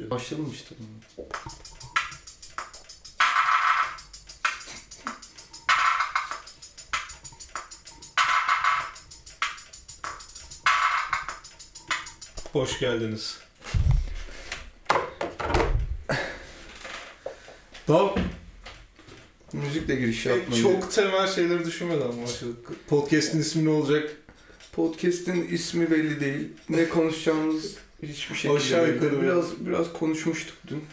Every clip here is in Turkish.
başlıyor. Başlayalım işte. Hoş geldiniz. Daha Müzikle giriş yapmayı. çok temel şeyleri düşünmeden başladık. Podcast'in ismi ne olacak? Podcast'in ismi belli değil. Ne konuşacağımız hiçbir şekilde Aşağı yukarı. Biraz biraz konuşmuştuk dün.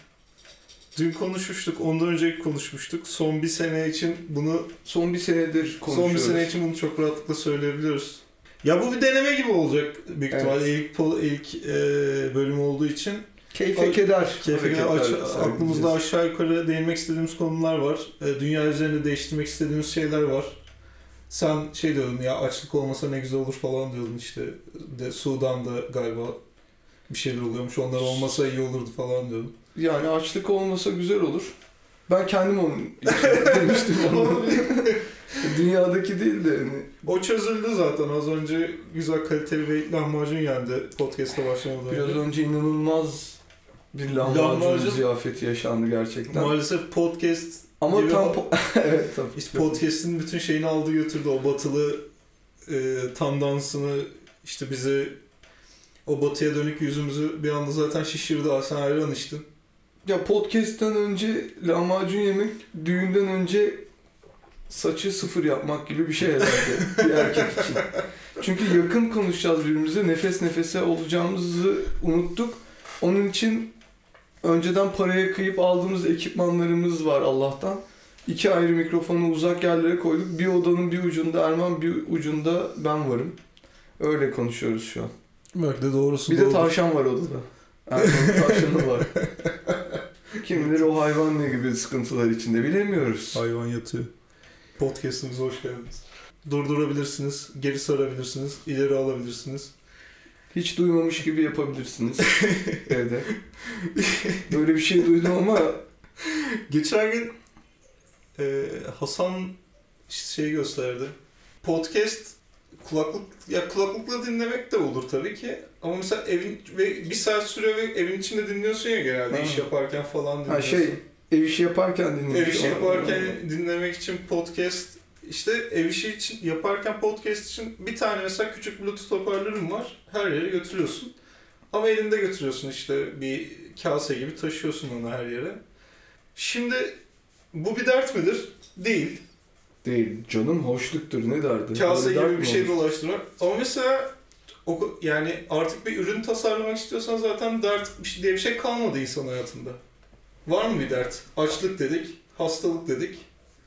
Dün konuşmuştuk, ondan önceki konuşmuştuk. Son bir sene için bunu Son bir senedir konuşuyoruz. son bir sene için bunu çok rahatlıkla söyleyebiliyoruz. Ya bu bir deneme gibi olacak büyük Evet. ihtimalle ilk ilk e, bölüm olduğu için. Keyfe keder. Keyfe aç- aklımızda aşağı yukarı değinmek istediğimiz konular var. E, dünya üzerinde değiştirmek istediğimiz şeyler var. Sen şey diyordun ya açlık olmasa ne güzel olur falan diyordun işte. De, Sudan'da galiba bir şeyler oluyormuş. Onlar olmasa iyi olurdu falan diyordun. Yani açlık olmasa güzel olur. Ben kendim onun demiştim onu. Dünyadaki değil de hani o çözüldü zaten. Az önce güzel kaliteli bir lahmacun yendi podcast'a başlamadan biraz önce. önce inanılmaz bir lahmacun, Lahmacun- ziyafeti yaşandı gerçekten. Maalesef podcast Ama gibi- tam po- evet tabii. İşte podcast'in bütün şeyini aldı götürdü. O batılı e, tam dansını işte bizi o batıya dönük yüzümüzü bir anda zaten şişirdi. Sen ayran içtin. Ya podcast'ten önce lahmacun yemek, düğünden önce saçı sıfır yapmak gibi bir şey herhalde bir erkek için. Çünkü yakın konuşacağız birbirimize, nefes nefese olacağımızı unuttuk. Onun için önceden paraya kıyıp aldığımız ekipmanlarımız var Allah'tan. İki ayrı mikrofonu uzak yerlere koyduk. Bir odanın bir ucunda Erman, bir ucunda ben varım. Öyle konuşuyoruz şu an. Belki de doğrusu Bir de tavşan var odada. Erman'ın tavşanı var. Kim bilir o hayvan ne gibi sıkıntılar içinde bilemiyoruz. Hayvan yatıyor. Podcast'ımıza hoş geldiniz. Durdurabilirsiniz, geri sarabilirsiniz, ileri alabilirsiniz. Hiç duymamış gibi yapabilirsiniz evde. Böyle bir şey duydum ama Geçen gün e, Hasan şey gösterdi. Podcast kulaklık ya kulaklıkla dinlemek de olur tabii ki. Ama mesela evin ve bir saat sürüyor ve evin içinde dinliyorsun ya genelde Ha. iş yaparken falan ha dinliyorsun. şey ev işi yaparken dinlemiş. ev işi yaparken dinlemek için podcast işte ev işi için yaparken podcast için bir tane mesela küçük bluetooth hoparlörüm var. Her yere götürüyorsun. Ama elinde götürüyorsun işte bir kase gibi taşıyorsun onu her yere. Şimdi bu bir dert midir? Değil. Değil. Canım hoşluktur ne derdi? Kase gibi bir şey dolaştırmak. Ama mesela o, yani artık bir ürün tasarlamak istiyorsan zaten dert bir şey- diye bir şey kalmadı insan hayatında. Var mı bir dert? Açlık dedik, hastalık dedik.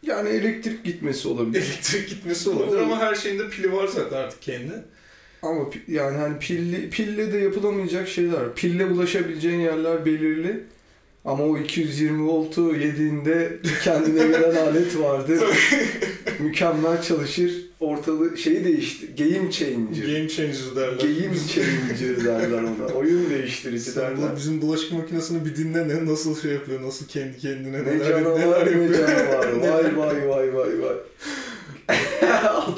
Yani elektrik gitmesi olabilir. Elektrik gitmesi olabilir ama her şeyin de pili var zaten artık kendi. Ama yani hani pilli, pille de yapılamayacak şeyler. Pille ulaşabileceğin yerler belirli. Ama o 220 voltu yediğinde kendine gelen alet vardır. Mükemmel çalışır. Ortalığı şeyi değişti. Game changer. Game changer derler. Game changer derler ona. Oyun değiştirici Sen bu derler. bizim bulaşık makinesini bir dinle ne nasıl şey yapıyor, nasıl kendi kendine Ne neler, canavar neler ne yapıyor. canavar. Vay vay vay vay vay.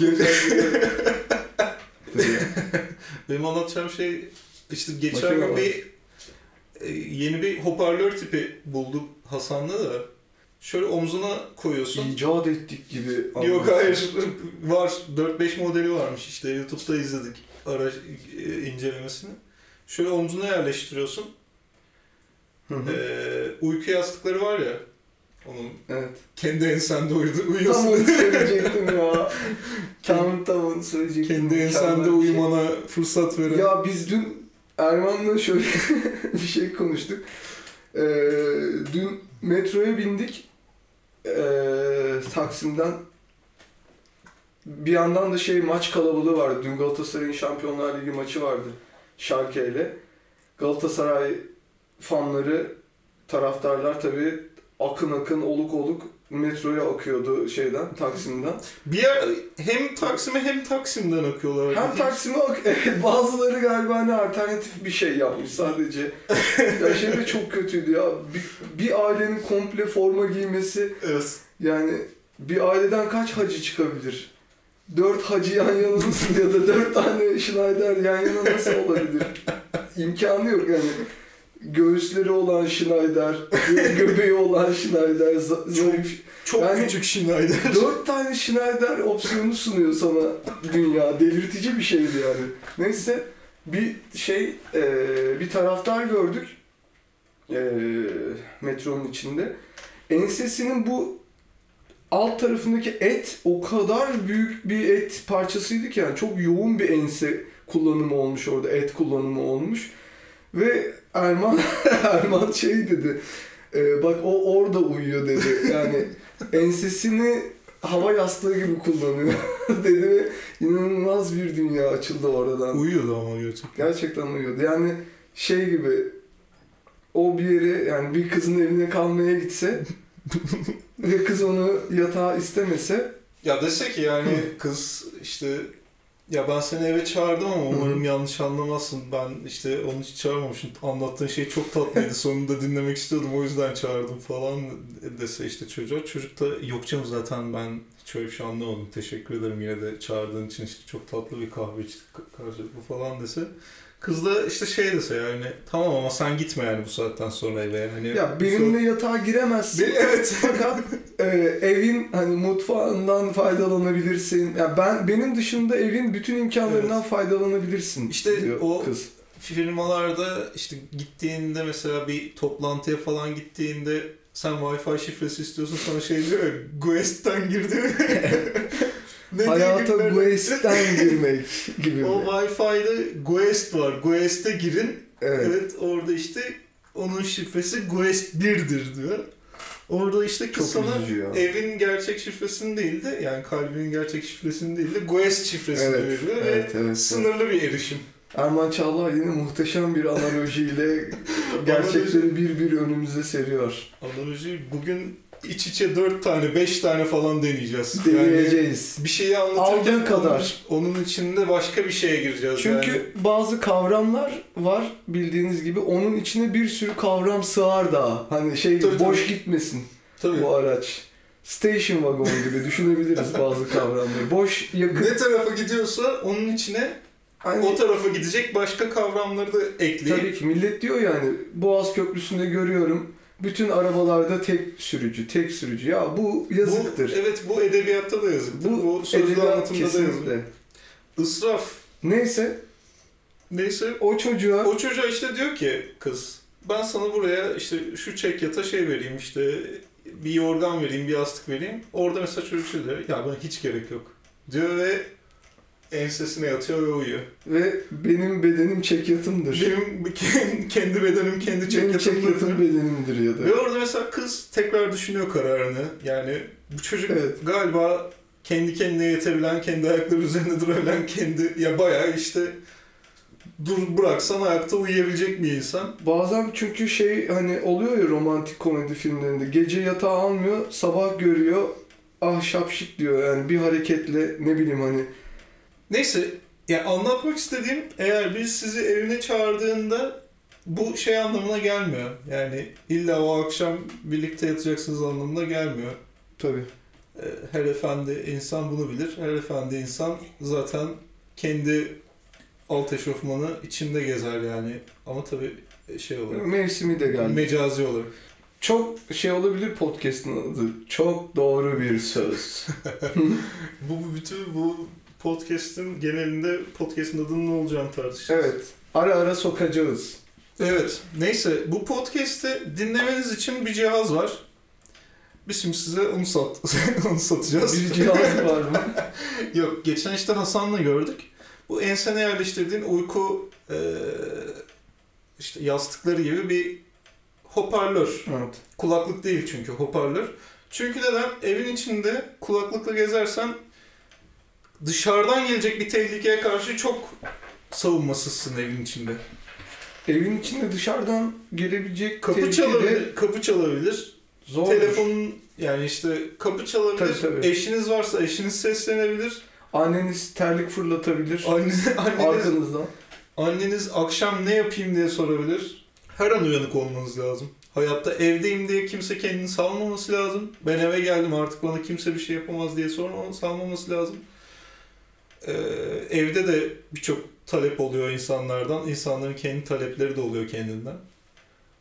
Benim anlatacağım şey işte geçen gün bir yeni bir hoparlör tipi bulduk Hasan'la da. Şöyle omzuna koyuyorsun. İcat ettik gibi. Yok anlatıyorsun. hayır var 4-5 modeli varmış işte YouTube'da izledik araç e, incelemesini. Şöyle omzuna yerleştiriyorsun. Hı hı. Ee, uyku yastıkları var ya onun Evet. kendi ensende uyudu, Tam uyuyorsun. onu söyleyecektim ya. Tam tam onu söyleyecektim. kendi ensende şey. uyumana fırsat veren. Ya biz dün Erman'la şöyle bir şey konuştuk. Ee, dün metroya bindik. Ee, Taksim'den. Bir yandan da şey maç kalabalığı vardı. Dün Galatasaray'ın Şampiyonlar Ligi maçı vardı. Schalke ile. Galatasaray fanları, taraftarlar tabii akın akın oluk oluk metroya akıyordu şeyden, Taksim'den. Bir yer, hem Taksim'e hem Taksim'den akıyorlar. Hem Taksim'e ak bazıları galiba hani alternatif bir şey yapmış sadece. ya şey de çok kötüydü ya. Bir, bir ailenin komple forma giymesi Evet. yani bir aileden kaç hacı çıkabilir? Dört hacı yan yana nasıl ya da dört tane Schneider yan yana nasıl olabilir? İmkanı yok yani. Göğüsleri olan Schneider, göbeği olan Schneider, za- zarif. Çok Yani- küçük Schneider. Dört tane Schneider opsiyonu sunuyor sana dünya. Delirtici bir şeydi yani. Neyse bir şey, e, bir taraftar gördük e, metronun içinde. Ensesinin bu alt tarafındaki et o kadar büyük bir et parçasıydı ki yani çok yoğun bir ense kullanımı olmuş orada, et kullanımı olmuş. Ve Erman Erman şey dedi. e, bak o orada uyuyor dedi. Yani ensesini hava yastığı gibi kullanıyor dedi ve inanılmaz bir dünya açıldı oradan. Uyuyordu ama gerçekten. Gerçekten uyuyordu. Yani şey gibi o bir yere yani bir kızın evine kalmaya gitse ve kız onu yatağa istemese Ya dese ki yani kız işte ya ben seni eve çağırdım ama umarım yanlış anlamazsın. Ben işte onun için çağırmamışım. Anlattığın şey çok tatlıydı. Sonunda dinlemek istiyordum o yüzden çağırdım falan dese işte çocuğa. Çocuk da yok canım zaten ben hiç öyle bir şey anlamadım. Teşekkür ederim yine de çağırdığın için işte çok tatlı bir kahve içtik karşılıklı falan dese. Kız da işte şey dese yani tamam ama sen gitme yani bu saatten sonra eve yani. ya benimle yatağa giremezsin. Bir- evet. Fakat e, evin hani mutfağından faydalanabilirsin. Ya ben benim dışında evin bütün imkanlarından faydalanabilirsin. İşte diyor o- kız. firmalarda işte gittiğinde mesela bir toplantıya falan gittiğinde sen Wi-Fi şifresi istiyorsun sana şey diyor ya Guest'ten gir diyor. ne Hayata Guest'ten girmek gibi. O Wi-Fi'de Guest var. Guest'e girin. evet. Evet. orada işte onun şifresi Guest 1'dir diyor. Orada işte kız sana evin gerçek şifresini değil de yani kalbinin gerçek şifresini değil de Guest şifresini Evet, veriyor evet, ve evet. sınırlı bir erişim. Erman Çağlar yine muhteşem bir analojiyle gerçekleri bir bir önümüze seriyor. Analoji bugün iç içe dört tane, beş tane falan deneyeceğiz. Yani Deneyeceğiz. bir şeyi anlatırken Aldığın kadar. Onun, onun içinde başka bir şeye gireceğiz. Çünkü yani. bazı kavramlar var bildiğiniz gibi onun içine bir sürü kavram sığar daha. Hani şey Tabii, boş tabii. gitmesin Tabii. bu araç. Station wagon gibi düşünebiliriz bazı kavramları. Boş yakın. Ne tarafa gidiyorsa onun içine Hani, o tarafa gidecek başka kavramları da ekleyip tabii ki millet diyor yani Boğaz Köprüsü'nde görüyorum bütün arabalarda tek sürücü, tek sürücü. Ya bu yazıktır. Bu, evet bu edebiyatta da yazıktır. Bu, Bu sözlü anlatımda da yazıktır. kesinlikle. Israf. Neyse Neyse o çocuğa o çocuğa işte diyor ki kız ben sana buraya işte şu çekyata şey vereyim işte bir yorgan vereyim bir yastık vereyim. Orada mesela çocuk diyor ya ben hiç gerek yok diyor ve ensesine yatıyor ve uyuyor. ve benim bedenim çekyatımdır. Benim kendi bedenim kendi Benim çekyatımdır. çekyatım bedenimdir ya da. Ve orada mesela kız tekrar düşünüyor kararını. Yani bu çocuk Evet. galiba kendi kendine yetebilen, kendi ayakları üzerinde durabilen, kendi ya bayağı işte dur bıraksan ayakta uyuyabilecek bir insan. Bazen çünkü şey hani oluyor ya romantik komedi filmlerinde gece yatağı almıyor sabah görüyor ah şapşik diyor yani bir hareketle ne bileyim hani Neyse ya anlatmak istediğim eğer biz sizi evine çağırdığında bu şey anlamına gelmiyor. Yani illa o akşam birlikte yatacaksınız anlamına gelmiyor. tabii Ee, Her efendi insan bunu bilir. Her efendi insan zaten kendi alt eşofmanı içinde gezer yani. Ama tabii şey olarak, mevsimi de geldi. mecazi olarak. Çok şey olabilir podcast'ın adı. Çok doğru bir söz. Bu bütün bu podcast'in genelinde podcast'in adının ne olacağını tartışacağız. evet. Ara ara sokacağız. Evet. Neyse bu podcast'i dinlemeniz için bir cihaz var. Biz şimdi size onu sat onu satacağız. Bir cihaz var mı? Yok geçen işte Hasan'la gördük. Bu ensene yerleştirdiğin uyku eee, işte yastıkları gibi bir hoparlör. evet. Kulaklık değil çünkü hoparlör. Çünkü neden? Evin içinde kulaklıkla gezersen dışarıdan gelecek bir tehlikeye karşı çok savunmasızsın evin içinde. Evin içinde dışarıdan gelebilecek Kapı tehlike de çalabilir, kapı çalabilir. zor. Telefonun yani işte kapı çalabilir. Tabii, tabii. Eşiniz varsa eşiniz seslenebilir. Anneniz terlik fırlatabilir Anne, anneniz, arkanızdan. anneniz akşam ne yapayım diye sorabilir. Her an uyanık olmanız lazım. Hayatta evdeyim diye kimse kendini salmaması lazım. Ben eve geldim artık bana kimse bir şey yapamaz diye sorma, salmaması lazım. Ee, evde de birçok talep oluyor insanlardan. İnsanların kendi talepleri de oluyor kendinden.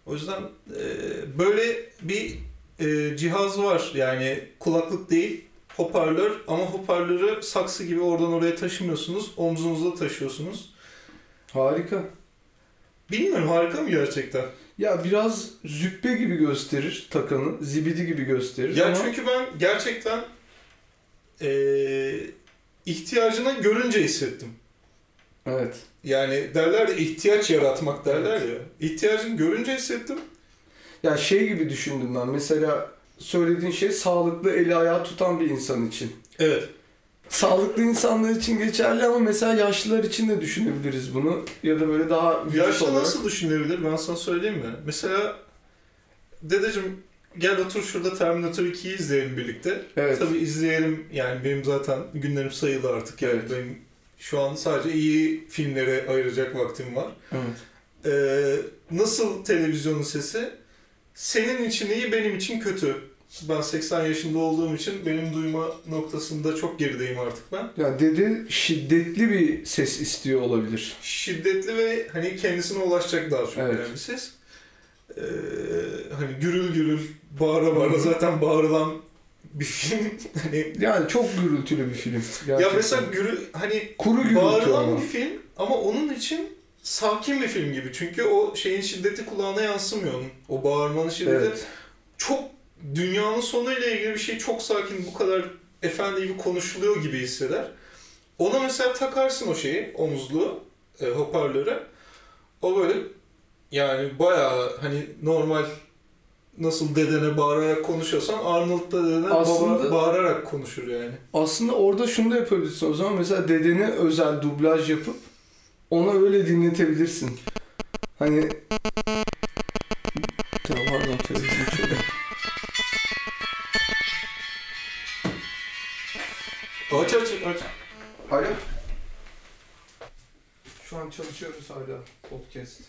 O yüzden e, böyle bir e, cihaz var. Yani kulaklık değil, hoparlör ama hoparlörü saksı gibi oradan oraya taşımıyorsunuz. Omzunuzda taşıyorsunuz. Harika. Bilmiyorum harika mı gerçekten? Ya biraz züppe gibi gösterir takanı, zibidi gibi gösterir Ya ama çünkü ben gerçekten e, ihtiyacını görünce hissettim. evet. Yani derler ya ihtiyaç yaratmak derler ya. İhtiyacını görünce hissettim. Ya şey gibi düşündüm ben. Mesela söylediğin şey sağlıklı eli ayağı tutan bir insan için. Evet. Sağlıklı insanlar için geçerli ama mesela yaşlılar için de düşünebiliriz bunu. Ya da böyle daha Yaşlı olarak. nasıl düşünebilir ben sana söyleyeyim mi? Mesela dedeciğim gel otur şurada Terminator 2'yi izleyelim birlikte. Evet. Tabii izleyelim yani benim zaten günlerim sayılı artık yani Evet. benim şu an sadece iyi filmlere ayıracak vaktim var. Evet. Ee, nasıl televizyonun sesi? Senin için iyi benim için kötü. Ben 80 yaşında olduğum için benim duyma noktasında çok gerideyim artık ben. Ya dede şiddetli bir ses istiyor olabilir. Şiddetli ve hani kendisine ulaşacak daha çok Evet. yani bir ses. Ee, hani gürül gürül bağıra bağıra zaten bağırılan bir film. hani Yani çok gürültülü bir film. ya Gerçekten. mesela gürül hani kuru gürültü bağırılan ama. bir film ama onun için sakin bir film gibi. Çünkü o şeyin şiddeti kulağına yansımıyor onun. O bağırmanın şiddeti Evet. çok dünyanın sonuyla ilgili bir şey çok sakin bu kadar efendi gibi konuşuluyor gibi hisseder. Ona mesela takarsın o şeyi omuzlu e, hoparlöre. O böyle yani bayağı hani normal nasıl dedene bağırarak konuşuyorsan Arnold da dedene Aslında- bağırarak konuşur yani. Aslında orada şunu da yapabilirsin o zaman. Mesela dedene özel dublaj yapıp ona öyle dinletebilirsin. Hani Tamam pardon televizyon çalıyor. Aç aç aç. Alo. Şu an çalışıyoruz hala podcast.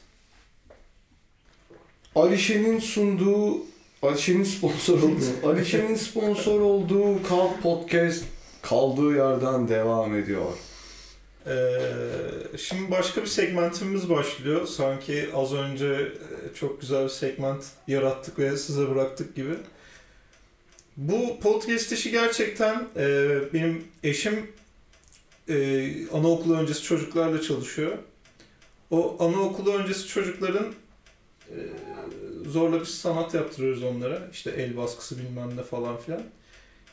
Alişe'nin sunduğu Alişe'nin sponsor olduğu Alişe'nin sponsor olduğu Kal Podcast kaldığı yerden devam ediyor. Ee, şimdi başka bir segmentimiz başlıyor. Sanki az önce e, çok güzel bir segment yarattık ve size bıraktık gibi. Bu podcast işi gerçekten e, benim eşim e, anaokulu öncesi çocuklarla çalışıyor. O anaokulu öncesi çocukların zorla bir sanat yaptırıyoruz onlara. İşte el baskısı bilmem ne falan filan.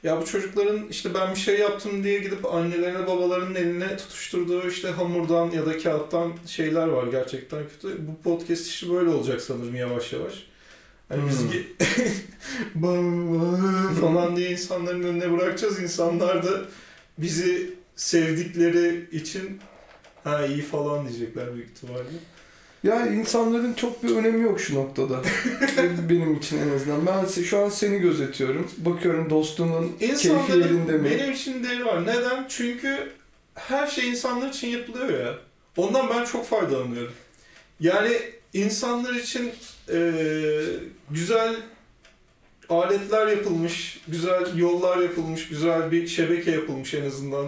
Ya bu çocukların işte ben bir şey yaptım diye gidip annelerine babalarının eline tutuşturduğu işte hamurdan ya da kağıttan şeyler var gerçekten kötü. Bu podcast işi böyle olacak sanırım yavaş yavaş. Hani biz Hmm. Baba falan diye insanların önüne bırakacağız. İnsanlar da bizi sevdikleri için ha iyi falan diyecekler büyük ihtimalle. Yani insanların çok bir önemi yok şu noktada. Benim için en azından. Ben şu an seni gözetiyorum. Bakıyorum dostumun keyfi yerinde İnsanların mi? benim için değeri var. Neden? Çünkü her şey insanlar için yapılıyor ya. Ondan ben çok faydalanıyorum. Yani insanlar için eee, güzel aletler yapılmış, güzel yollar yapılmış, güzel bir şebeke yapılmış en azından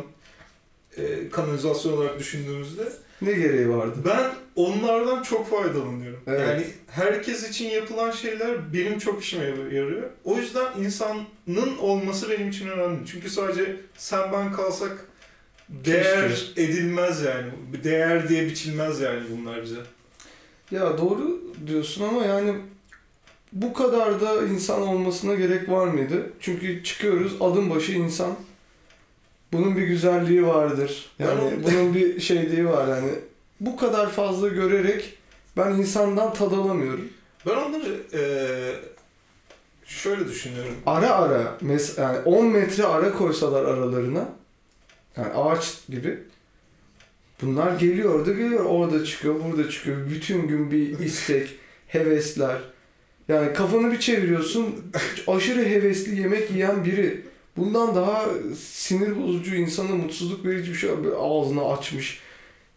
eee, kanalizasyon olarak düşündüğümüzde. Ne gereği vardı? Ben onlardan çok faydalanıyorum. Evet. Yani herkes için yapılan şeyler benim çok işime yarıyor. O yüzden insanın olması benim için önemli. Çünkü sadece sen ben kalsak değer edilmez yani. Değer diye biçilmez yani bunlar bize. Ya doğru diyorsun ama yani bu kadar da insan olmasına gerek var mıydı? Çünkü çıkıyoruz adım başı insan. Bunun bir güzelliği vardır. Yani bunun bir şeyliği var yani. Bu kadar fazla görerek ben insandan tad alamıyorum. Ben onları eee, şöyle düşünüyorum. Ara ara mes yani 10 metre ara koysalar aralarına yani ağaç gibi bunlar geliyor orada geliyor orada çıkıyor burada çıkıyor bütün gün bir istek hevesler yani kafanı bir çeviriyorsun aşırı hevesli yemek yiyen biri bundan daha sinir bozucu insana mutsuzluk verici bir şey. Böyle ağzını açmış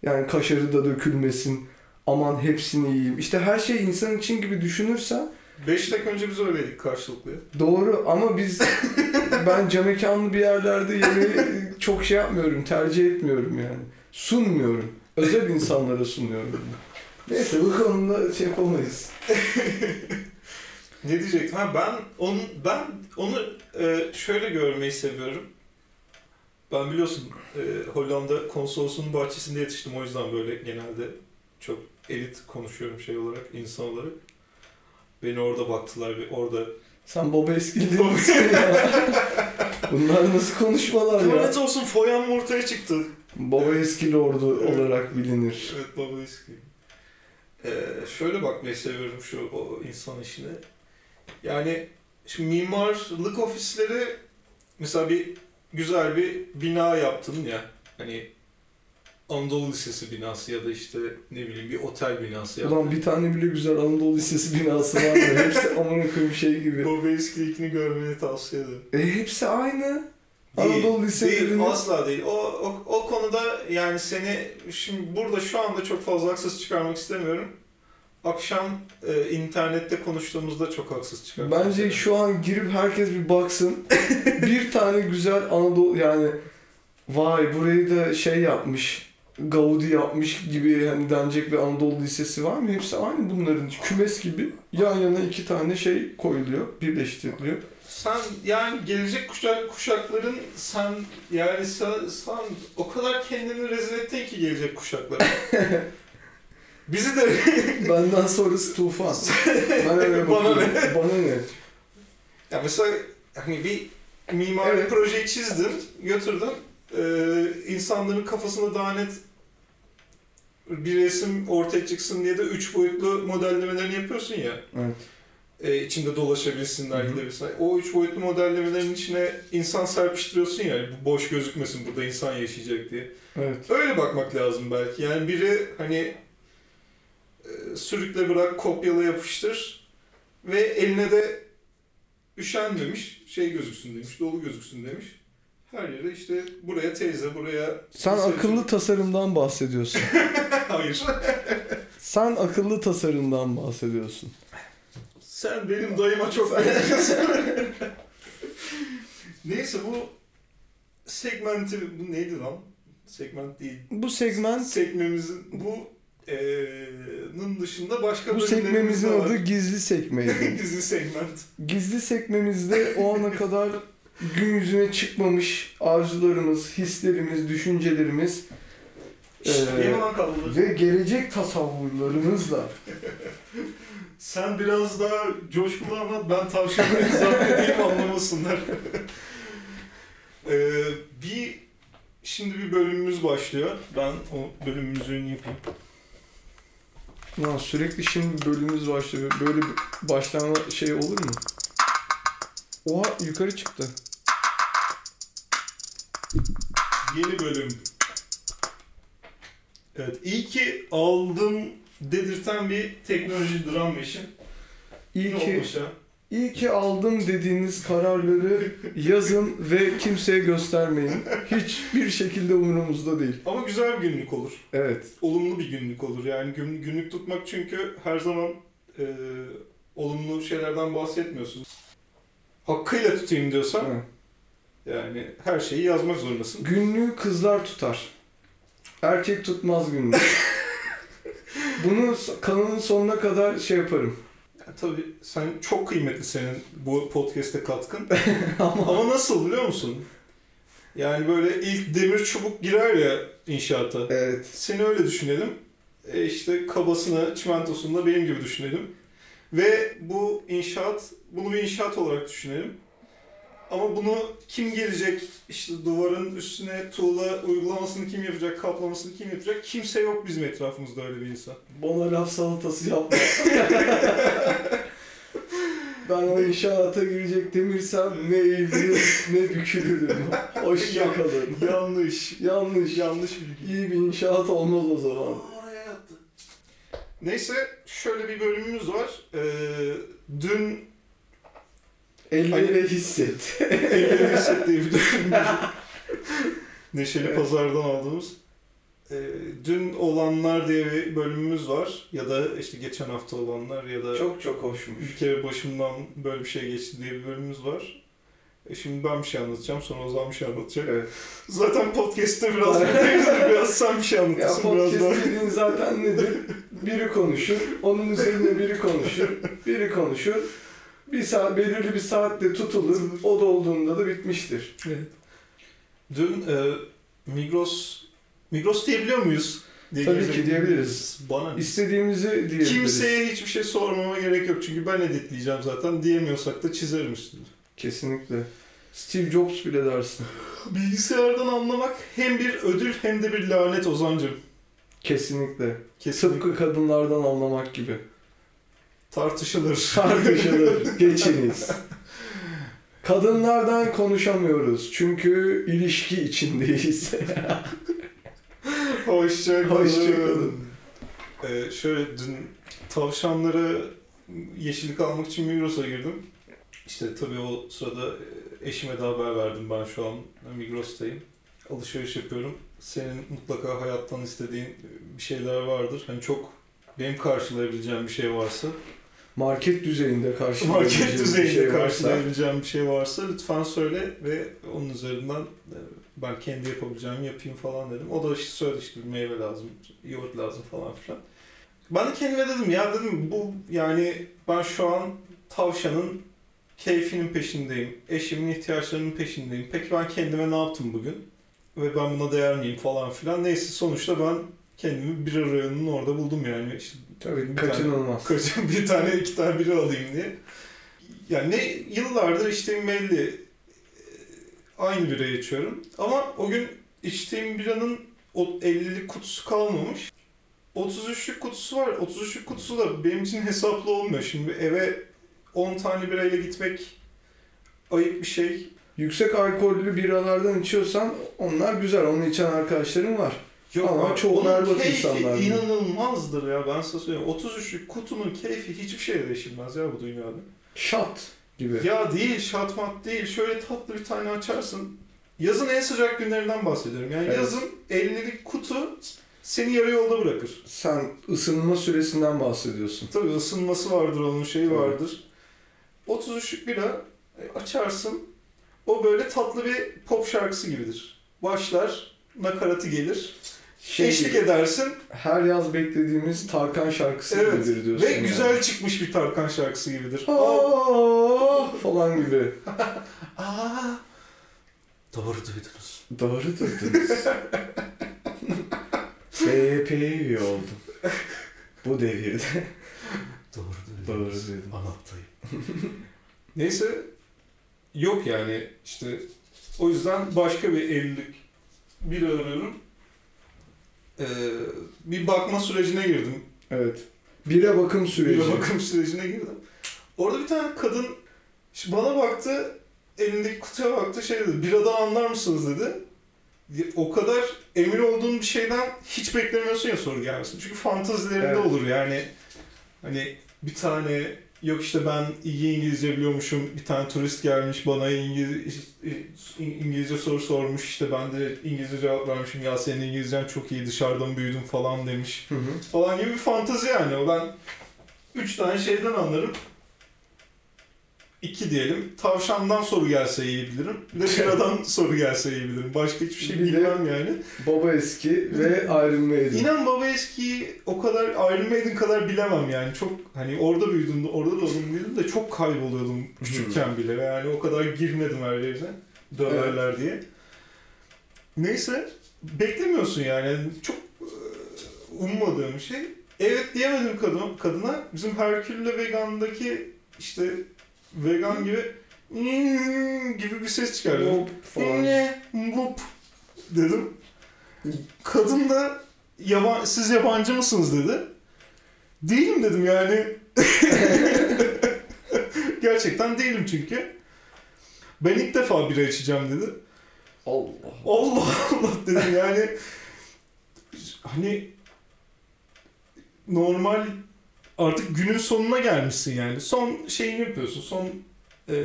yani kaşarı da dökülmesin aman hepsini yiyeyim işte her şey insan için gibi düşünürsen 5 dakika önce biz öyleydik karşılıklı. Doğru ama biz ben cam mekanlı bir yerlerde yemeği çok şey yapmıyorum, tercih etmiyorum yani. Sunmuyorum. Özel insanlara sunuyorum. Neyse bu konuda şey yapamayız. Ne diyecektim? Ha ben onu ben onu e, şöyle görmeyi seviyorum. Ben biliyorsun e, Hollanda konsolosunun bahçesinde yetiştim. O yüzden böyle genelde çok elit konuşuyorum şey olarak, insan olarak. Beni orada baktılar ve orada Sen eskildin misin ya? Bunlar nasıl konuşmalar ya? Lanet olsun foyan ortaya çıktı. Baba eski lordu olarak bilinir. Evet baba eski. Ee, şöyle bakmayı seviyorum şu o insan işine. Yani şimdi mimarlık ofisleri mesela bir güzel bir bina yaptın ya hani Anadolu Lisesi binası ya da işte ne bileyim bir otel binası yaptın. Ulan bir tane bile güzel Anadolu Lisesi binası var da hepsi amına koyayım şey gibi. Baba eskilikini görmeni tavsiye ederim. E hepsi aynı. Değil, Anadolu değil, liselerinin asla değil. O, o, o konuda yani seni şimdi burada şu anda çok fazla haksız çıkarmak istemiyorum. Akşam e, internette konuştuğumuzda çok haksız çıkarmak Bence şu an girip herkes bir baksın. bir tane güzel Anadolu yani vay burayı da şey yapmış. Gaudi yapmış gibi hani denecek bir Anadolu Lisesi var mı? Hepsi aynı bunların. Kümes gibi yan yana iki tane şey koyuluyor, birleştiriliyor. Sen yani gelecek kuşak kuşakların sen yani sen, sen o kadar kendini rezil ettin ki gelecek kuşaklara. Bizi de Benden sonrası tufan. Ben öyle Bana bakıyorum. Bana ne? ya mesela hani bir mimari Evet. projeyi çizdin, götürdün. Ee, insanların kafasında daha net bir resim ortaya çıksın diye de üç boyutlu modellemelerini yapıyorsun ya. Evet. e, içinde dolaşabilsinler, gidebilsinler. O üç boyutlu modellemelerin içine insan serpiştiriyorsun ya, bu boş gözükmesin burada insan yaşayacak diye. Evet. Öyle bakmak lazım belki. Yani biri hani sürükle bırak, kopyala yapıştır ve eline de üşenmemiş, şey gözüksün demiş, dolu gözüksün demiş. Her yere işte buraya teyze, buraya... Sen akıllı tasarımdan bahsediyorsun. Hayır. Sen akıllı tasarımdan bahsediyorsun. Sen benim dayıma çok benziyorsun. Neyse bu segmenti, bu neydi lan? Segment değil. Bu segment, Sekmemizin bu nın dışında başka bu bölümlerimiz sekmemizin var. adı gizli sekmeydi. Dizi segment. Gizli sekmemizde o ana kadar gün yüzüne çıkmamış arzularımız, hislerimiz, düşüncelerimiz Ee, kaldı. ve gelecek tasavvurlarımızla Sen biraz daha coşkulu anlat, ben tavşanı izah edeyim anlamasınlar. Eee, bir, şimdi bir bölümümüz başlıyor. Ben o bölüm müziğini yapayım. Ya sürekli şimdi bölümümüz başlıyor. Böyle bir başlama şey olur mu? Oha yukarı çıktı. Yeni bölüm. Evet, iyi ki aldım dedirten bir teknoloji drum machine. İyi Ne ki, olmuş ya? İyi ki aldım dediğiniz kararları yazın ve kimseye göstermeyin. Hiçbir şekilde umurumuzda değil. Ama güzel bir günlük olur. Evet. Olumlu bir günlük olur. Yani gün, günlük tutmak çünkü her zaman e, olumlu şeylerden bahsetmiyorsun. Hakkıyla tutayım diyorsan evet. yani her şeyi yazmak zorundasın. Günlüğü kızlar tutar. Erkek tutmaz günlüğü. Bunu kanalın sonuna kadar şey yaparım. Yani tabii sen çok kıymetli senin bu podcast'e katkın. Ama Ama nasıl biliyor musun? Yani böyle ilk demir çubuk girer ya inşaata. evet. Seni öyle düşünelim. E işte kabasını, çimentosunu da benim gibi düşünelim. Ve bu inşaat, bunu bir inşaat olarak düşünelim. Ama bunu kim gelecek, işte duvarın üstüne tuğla uygulamasını kim yapacak, kaplamasını kim yapacak? Kimse yok bizim etrafımızda öyle bir insan. Bana laf salatası yapma. ben o inşaata girecek demirsem ne eğilir ne bükülürüm. Hoşça kalın. Yanlış. Yanlış. Yanlış bilgi. İyi bir inşaat olmaz o zaman. Neyse şöyle bir bölümümüz var. Ee, dün Elleri hisset. Elleri hissettiği bir bölümümüz. Neşeli Evet. Pazar'dan aldığımız. Ee, dün olanlar diye bir bölümümüz var. Ya da işte geçen hafta olanlar ya da çok çok hoşmuş. bir kere başımdan böyle bir şey geçti diye bir bölümümüz var. E şimdi ben bir şey anlatacağım sonra Ozan bir şey anlatacak. Evet. Zaten podcast'te biraz biraz sen bir şey Ya anlatırsın biraz daha. podcast dediğin zaten nedir? biri konuşur, onun üzerine biri konuşur, biri konuşur. Bir saat, belirli bir saatte tutulur, o dolduğunda da bitmiştir. Dün e, Migros Migros diyebiliyor muyuz? Diye Tabii ki diyebiliriz. Bana ne? İstediğimizi diyebiliriz. Kimseye hiçbir şey sormama gerek yok çünkü ben editleyeceğim zaten. Diyemiyorsak da çizerim üstüne. Kesinlikle. Steve Jobs bile dersin. Bilgisayardan anlamak hem bir ödül hem de bir lanet Ozancım. Kesinlikle. Kesinlikle. Tıpkı kadınlardan anlamak gibi. Tartışılır. Tartışılır. Geçiniz. Kadınlardan konuşamıyoruz çünkü ilişki içindeyiz. Hoşça kalın. Hoşça kalın. Ee, şöyle dün tavşanları yeşillik almak için Migros'a girdim. İşte tabii o sırada e, eşime de haber verdim ben şu an Migros'tayım. Alışveriş yapıyorum. Senin mutlaka hayattan istediğin bir şeyler vardır. Hani çok benim karşılayabileceğim bir şey varsa, Market düzeyinde karşılayabileceğimiz market bir düzeyinde şey varsa karşılayabileceğim bir şey varsa lütfen söyle ve onun üzerinden e, ben kendi yapabileceğimi yapayım falan dedim. O da işte söyledi işte bir meyve lazım, yoğurt lazım falan filan. Ben de kendime dedim ya dedim bu yani ben şu an tavşanın keyfinin peşindeyim. Eşimin ihtiyaçlarının peşindeyim. Peki ben kendime ne yaptım bugün? Ve ben buna değer miyim falan filan. Neyse sonuçta ben kendimi bir rayonunun orada buldum yani. İşte tabii kaçınılmaz. Kaçın bir tane iki tane biri alayım diye. Yani ne yıllardır içtiğim belli. Aynı birayı içiyorum. Ama o gün içtiğim biranın o 50'lik kutusu kalmamış. 33'lük kutusu var. 33'lük kutusu da benim için hesaplı olmuyor. Şimdi eve 10 tane birayla gitmek ayıp bir şey. Yüksek alkollü biralardan içiyorsan onlar güzel. Onu içen arkadaşlarım var. Yok Ama abi, çoğu berbat keyfi insanlar. inanılmazdır ya ben size söyleyeyim. 33'lük kutunun keyfi hiçbir şeyle değişilmez ya bu dünyada. Şat gibi. Ya değil, şatmat değil. Şöyle tatlı bir tane açarsın. Yazın en sıcak günlerinden bahsediyorum. Yani Evet. yazın 50'lik kutu seni yarı yolda bırakır. Sen ısınma süresinden bahsediyorsun. Tabii ısınması vardır onun şeyi Tabii. vardır. 33'lük bira e, açarsın. O böyle tatlı bir pop şarkısı gibidir. Başlar, nakaratı gelir. Şey eşlik gibi, edersin her yaz beklediğimiz Tarkan şarkısı Evet. gibidir diyorsun. ve yani. güzel çıkmış bir Tarkan şarkısı gibidir. Aa, falan gibi. aa. Doğru duydunuz. Doğru duydunuz. BYP'ye üye oldum. Bu devirde. Doğru Doğru duydunuz. duydum. Anlattayım. Neyse yok yani işte o yüzden başka bir evlilik bir arıyorum. Ee, bir bakma sürecine girdim. Evet. Bire bakım süreci. Bir bakım sürecine girdim. Orada bir tane kadın bana baktı, elindeki kutuya baktı şey dedi, biradan anlar mısınız dedi. O kadar emin olduğun bir şeyden hiç beklemiyorsun ya soru gelmesin. Çünkü fantazilerinde Evet. olur yani. Hani bir tane yok işte ben iyi İngilizce biliyormuşum. Bir tane turist gelmiş bana İngiliz, İngilizce soru sormuş. işte ben de İngilizce cevap vermişim. Ya senin İngilizcen çok iyi dışarıdan büyüdüm falan demiş Hı hı. falan gibi bir fantazi yani. O ben üç tane şeyden anlarım. İki diyelim. Tavşandan soru gelse iyi bilirim. Bir de biradan soru gelse iyi bilirim. Başka hiçbir şey Bir bilmem yani. Baba eski ve Iron Maiden. İnan baba eskiyi o kadar Iron Maiden kadar bilemem yani. Çok hani orada büyüdüm, orada doğdum büyüdüm de çok kayboluyordum küçükken bile. Yani o kadar girmedim her yerine. Döverler diye. Neyse beklemiyorsun yani. Çok e, ummadığım şey. Evet diyemedim kadın, kadına. Bizim Herkül'le Vegan'daki işte vegan gibi "Hmm" gibi bir ses çıkardı. Ne? Mup dedim. Kadın da yaban, siz yabancı mısınız dedi. Değilim dedim yani. Gerçekten değilim çünkü. Ben ilk defa bira içeceğim dedi. Allah. Allah Allah dedim yani. Hani normal artık günün sonuna gelmişsin yani. Son şeyini yapıyorsun. Son eee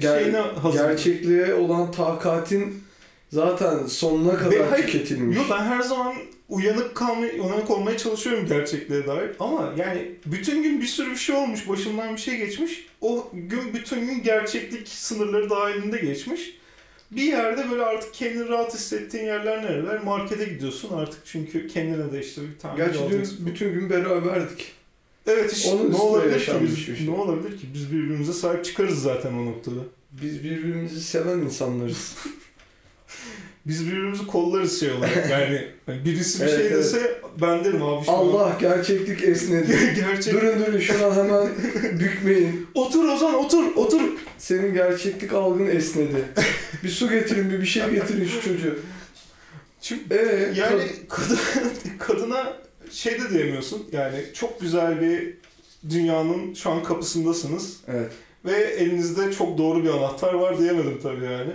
Ger- şeyine hazır. Gerçekliğe olan takatin zaten sonuna kadar Ve hayır, tüketilmiş. Yok ben her zaman uyanık kalmaya, uyanık olmaya çalışıyorum gerçekliğe dair. Ama yani bütün gün bir sürü bir şey olmuş, başımdan bir şey geçmiş. O gün bütün gün gerçeklik sınırları dahilinde geçmiş. Bir yerde böyle artık kendini rahat hissettiğin yerler nereler? Markete gidiyorsun artık çünkü kendine de işte bir tane Gerçi dün bütün gün beraberdik. Evet işte Onun ne olabilir ki biz, şey. ne olabilir ki biz birbirimize sahip çıkarız zaten o noktada. Biz birbirimizi seven insanlarız. Biz birbirimizi kollarız şey olarak yani hani birisi bir Evet, şey evet. dese ben derim abi şu an- Allah gerçeklik esnedi. Gerçek. durun durun şu an hemen bükmeyin. Otur Ozan otur otur. Senin gerçeklik algın esnedi. Bir su getirin bir bir şey getirin şu çocuğu. Şimdi Ee, yani kad- kadın, kadına şey de diyemiyorsun yani çok güzel bir dünyanın şu an kapısındasınız Evet. ve elinizde çok doğru bir anahtar var diyemedim tabii yani.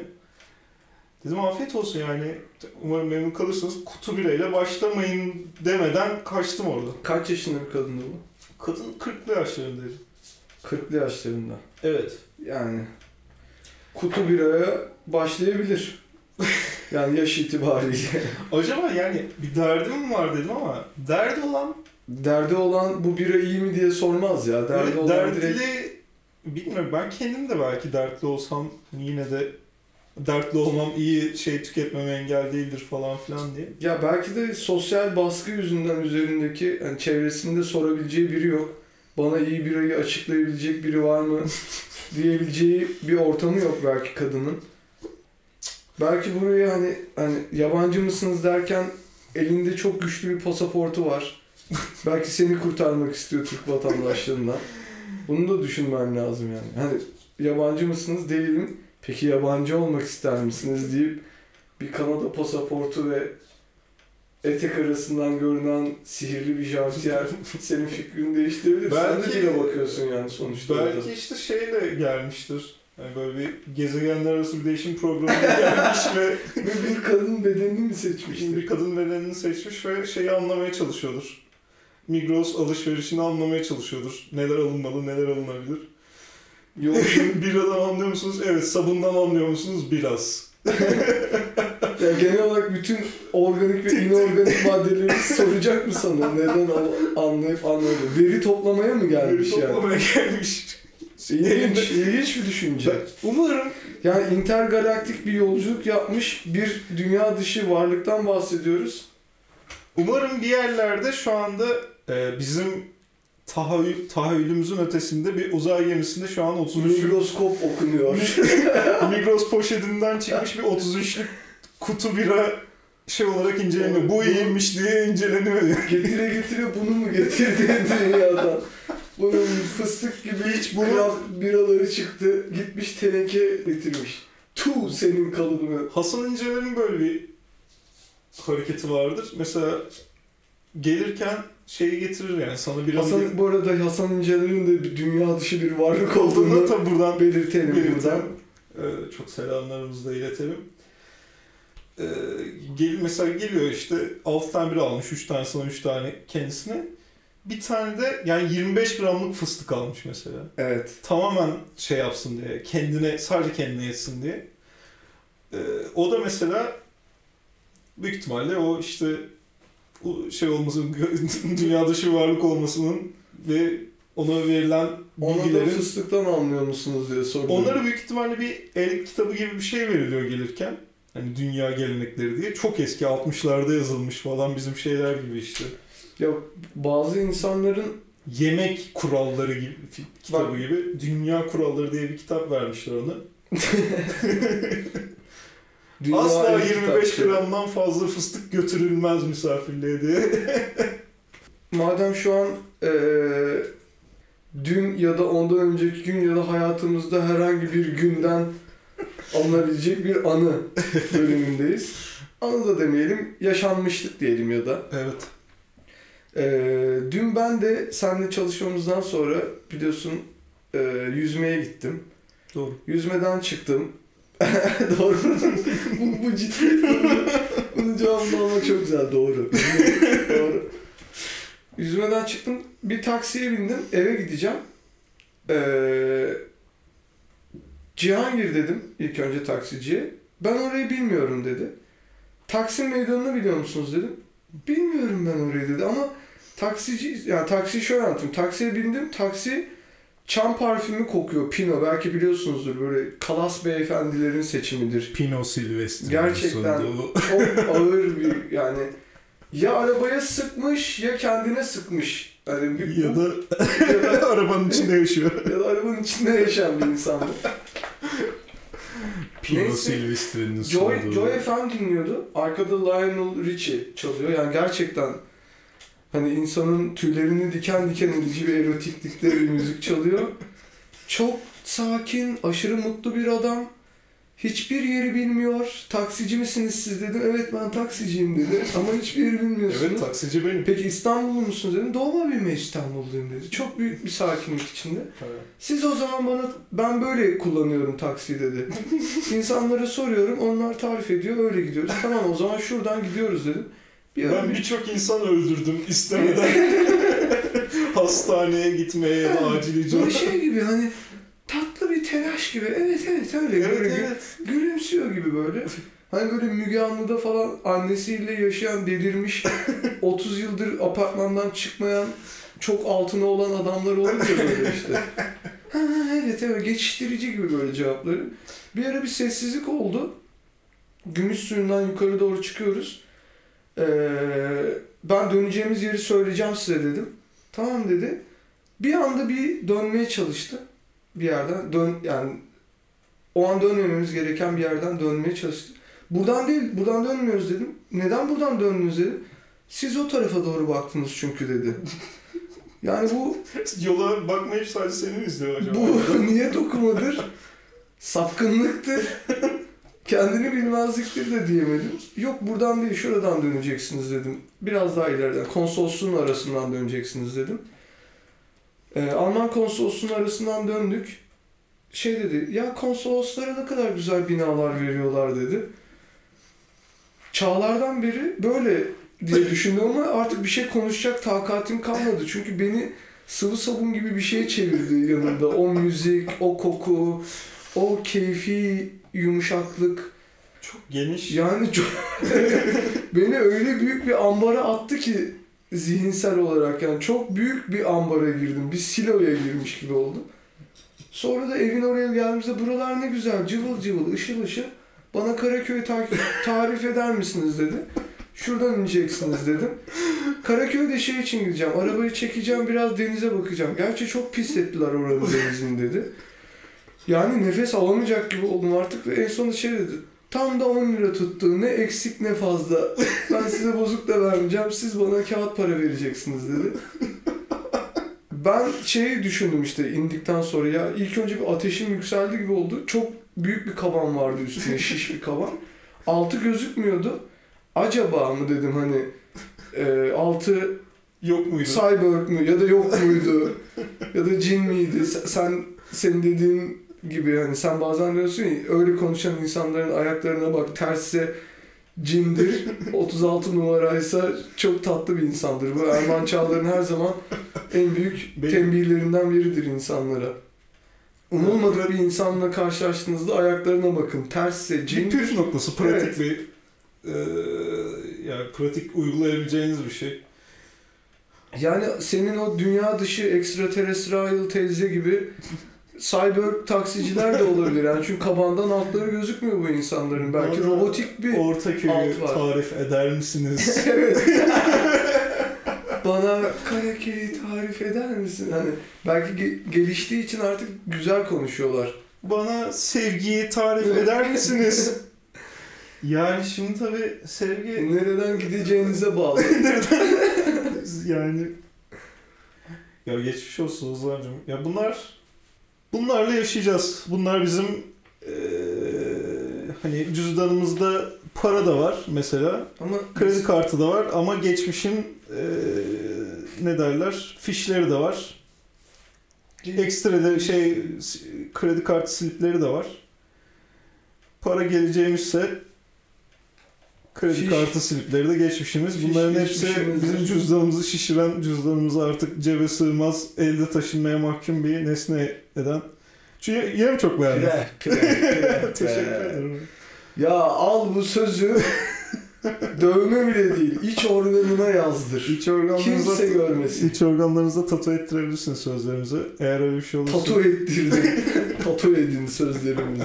Dedim afiyet olsun yani umarım memnun kalırsınız. Kutu bireyle başlamayın demeden kaçtım orada. Kaç yaşında bir kadındı bu? Kadın 40'lı yaşlarındaydı. 40'lı yaşlarında. Evet. Yani kutu biraya başlayabilir. yani yaş itibariyle. Acaba yani bir derdim mi var dedim ama derdi olan Derdi olan bu bira iyi mi diye sormaz ya. Derdi Evet, olan dertli direkt bilmiyorum ben kendim de belki dertli olsam yine de dertli olmam iyi şey tüketmeme engel değildir falan filan diye. Ya belki de sosyal baskı yüzünden üzerindeki yani çevresinde sorabileceği biri yok. Bana iyi birayı açıklayabilecek biri var mı diyebileceği bir ortamı yok belki kadının. Belki buraya hani hani yabancı mısınız derken elinde çok güçlü bir pasaportu var. belki seni kurtarmak istiyor Türk vatandaşlığından. Bunu da düşünmen lazım yani. Hani yabancı mısınız değilim. Peki yabancı olmak ister misiniz deyip bir Kanada pasaportu ve etek arasından görünen sihirli bir jartiyer senin fikrini değiştirebilir. Sen de Belki- bile bakıyorsun yani sonuçta orada. Belki işte şeyle gelmiştir. Yani böyle bir gezegenler arası bir değişim programına gelmiş ve bir kadın bedenini mi seçmiştir? bir kadın bedenini seçmiş ve şeyi anlamaya çalışıyordur. Migros alışverişini anlamaya çalışıyordur. Neler alınmalı, neler alınabilir. Yolcu, Biradan anlıyor musunuz? Evet. Sabundan anlıyor musunuz? Biraz. ya genel olarak bütün organik ve inorganik maddeleri soracak mı sana? Neden anlayıp anladı? Veri toplamaya mı gelmiş Böyle yani? toplamaya gelmiş. İlginç, ilginç bir düşünce. Umarım Yani intergalaktik bir yolculuk yapmış bir dünya dışı varlıktan bahsediyoruz. umarım bir yerlerde şu anda e, bizim tahayyül, tahayyülümüzün ötesinde bir uzay gemisinde şu an 33 Mikroskop okunuyor. Migros poşetinden çıkmış bir 33'lük kutu bira şey olarak inceleniyor. Bu iyiymiş diye inceleniyor. getire getire bunu mu getirdi dünyadan? Bunun fıstık gibi hiç craft biraları çıktı. Gitmiş teneke getirmiş. Tu senin kalıbını. Hasan İnceler'in böyle bir hareketi vardır. Mesela gelirken şeyi getirir yani sana biraz Hasan, bu arada Hasan İnceler'in de bir dünya dışı bir varlık olduğunu tabi buradan belirtelim belirtelim. buradan. Ee, çok selamlarımızı da iletelim. Ee, gel, mesela geliyor işte 6 tane bira almış, 3 tane sana 3 tane kendisine. Bir tane de yani 25 gramlık fıstık almış mesela. Evet. Tamamen şey yapsın diye, kendine, sadece kendine yetsin diye. Ee, o da mesela büyük ihtimalle o işte o şey olmasının, dünya dışı bir varlık olmasının ve ona verilen Ona da bilgilerin fıstıktan anlıyor musunuz diye soruyorum. Onlara büyük ihtimalle bir el kitabı gibi bir şey veriliyor gelirken. Hani dünya gelenekleri diye. Çok eski 60'larda yazılmış falan bizim şeyler gibi işte. Ya bazı insanların Yemek kuralları gibi kitabı Bak. gibi. Dünya kuralları diye bir kitap vermişler ona. Asla el 25 kitapçı. gramdan fazla fıstık götürülmez misafirliğe diye. Madem şu an eee, dün ya da ondan önceki gün ya da hayatımızda herhangi bir günden alınabilecek bir anı bölümündeyiz. Anı da demeyelim, yaşanmışlık diyelim ya da. evet. Eee, dün ben de seninle çalışmamızdan sonra biliyorsun eee, yüzmeye gittim. Doğru. Yüzmeden çıktım. doğru. bu, bu ciddi. Bunun cevabını almak çok güzel. Doğru. doğru. Yüzmeden çıktım. Bir taksiye bindim. Eve gideceğim. Ee, Cihangir dedim ilk önce taksiciye. Ben orayı bilmiyorum dedi. Taksim meydanını biliyor musunuz dedim. Bilmiyorum ben orayı dedi ama taksici yani taksi şöyle anlatayım. Taksiye bindim. Taksi çam parfümü kokuyor. Pino belki biliyorsunuzdur böyle kalas beyefendilerin seçimidir. Pino Silvestri. Gerçekten. Çok ağır bir yani ya arabaya sıkmış ya kendine sıkmış. Yani bir, ya da ya da, arabanın içinde yaşıyor. ya da arabanın içinde yaşayan bir insan. Pino. Silvestri'nin Joy, sunduğu. Joy FM dinliyordu. Arkada Lionel Richie çalıyor. Yani gerçekten hani insanın tüylerini diken diken edici bir erotiklikte bir müzik çalıyor. Çok sakin, aşırı mutlu bir adam. Hiçbir yeri bilmiyor. Taksici misiniz siz dedim. Evet ben taksiciyim dedi. Ama hiçbir yeri bilmiyorsunuz. Evet taksici benim. Peki İstanbullu musunuz dedim. Doğma büyüme İstanbulluyum dedi. Çok büyük bir sakinlik içinde. Siz o zaman bana ben böyle kullanıyorum taksi dedi. İnsanlara soruyorum, onlar tarif ediyor, öyle gidiyoruz. Tamam o zaman şuradan gidiyoruz dedim. Bir Ben birçok insan öldürdüm istemeden. Hastaneye gitmeye ya da acil icra. şey gibi hani gibi. Evet evet öyle Evet böyle gü- evet. gülümsüyor gibi böyle. Hani böyle Müge Anlı'da falan annesiyle yaşayan delirmiş 30 yıldır apartmandan çıkmayan çok altına olan adamlar olur ya böyle işte. Ha, evet evet geçiştirici gibi böyle cevapları. Bir ara bir sessizlik oldu. Gümüş suyundan yukarı doğru çıkıyoruz. Ee, ben döneceğimiz yeri söyleyeceğim size dedim. Tamam dedi. Bir anda bir dönmeye çalıştı. Bir yerden dön yani o an dönmememiz gereken bir yerden dönmeye çalıştı. Buradan değil, buradan dönmüyoruz dedim. Neden buradan döndünüz dedim. Siz o tarafa doğru baktınız çünkü dedi. Yani bu Yola bakmayıp sadece seni mi izliyor acaba? bu niyet okumadır. Sapkınlıktır. Kendini bilmezliktir de diyemedim. Yok buradan değil şuradan döneceksiniz dedim. Biraz daha ileriden. Konsolosluğun arasından döneceksiniz dedim. Ee, Alman konsolosluğun arasından döndük. Şey dedi, ya konsoloslara ne kadar güzel binalar veriyorlar dedi. Çağlardan beri böyle diye düşündüm ama artık bir şey konuşacak takatim kalmadı. Çünkü beni sıvı sabun gibi bir şeye çevirdi yanında. O müzik, o koku, o keyfi yumuşaklık. Çok geniş. Yani çok... beni öyle büyük bir ambara attı ki zihinsel olarak yani çok büyük bir ambara girdim. Bir siloya girmiş gibi oldum. Sonra da evin oraya geldiğimizde buralar ne güzel cıvıl cıvıl ışıl ışıl. Bana Karaköy'ü ta- tarif eder misiniz dedi. Şuradan ineceksiniz dedim. Karaköy'de şey için gideceğim. Arabayı çekeceğim biraz denize bakacağım. Gerçi çok pis ettiler oranın denizini dedi. Yani nefes alamayacak gibi oldum artık ve en sonunda şey dedi. Tam da 10 lira tuttu. Ne eksik ne fazla. Ben size bozuk da vermeyeceğim. Siz bana kağıt para vereceksiniz dedi. Ben şeyi düşündüm işte indikten sonra ya ilk önce bir ateşim yükseldi gibi oldu. Çok büyük bir kaban vardı üstüne şiş bir kaban. Altı gözükmüyordu. Acaba mı dedim hani e, altı Yok muydu? cyborg mu ya da yok muydu ya da cin miydi? Sen, sen senin dediğin gibi hani sen bazen diyorsun ya öyle konuşan insanların ayaklarına bak tersse cindir 36 numaraysa çok tatlı bir insandır. Bu Erman Çağlar'ın her zaman en büyük Benim- tembihlerinden biridir insanlara. Umulmadık bir insanla karşılaştığınızda ayaklarına bakın. Tersse bir cin püf noktası, pratik Evet. bir e, yani pratik uygulayabileceğiniz bir şey. Yani senin o dünya dışı extraterrestrial teyze gibi cyber taksiciler de olabilir. Yani çünkü kabandan altları gözükmüyor bu insanların. Belki Bana robotik bir... Ortaköy'ü alt var. tarif eder misiniz? evet. Bana Karaköy'ü tarif eder misin? Hani belki ge- geliştiği için artık güzel konuşuyorlar. Bana sevgiyi tarif eder misiniz? yani şimdi tabii sevgi Nereden gideceğinize bağlı. yani ya geçmiş olsun Ozan'cığım. Ya bunlar bunlarla yaşayacağız. Bunlar bizim eee, hani cüzdanımızda para da var mesela. Ama Kredi kartı da var ama geçmişin eee, ne derler fişleri de var. Ekstra da şey kredi kartı slipleri de var. Para geleceğimizse kredi Fiş. kartı slipleri de geçmişimiz. Bunların hepsi geçmişimiz. bizim cüzdanımızı şişiren, cüzdanımızı artık cebe sığmaz, elde taşınmaya mahkum bir nesne eden. Çünkü mi çok beğendim? Pre, pre, pre, Teşekkür ederim. Ya al bu sözü Dövme bile değil. İç organına yazdır. İç organlarınıza, Kimse görmesin. iç organlarınıza tatu ettirebilirsiniz sözlerimizi. Eğer öyle bir şey olursa. Tatu ettirdim. Tatu edin sözlerimizi.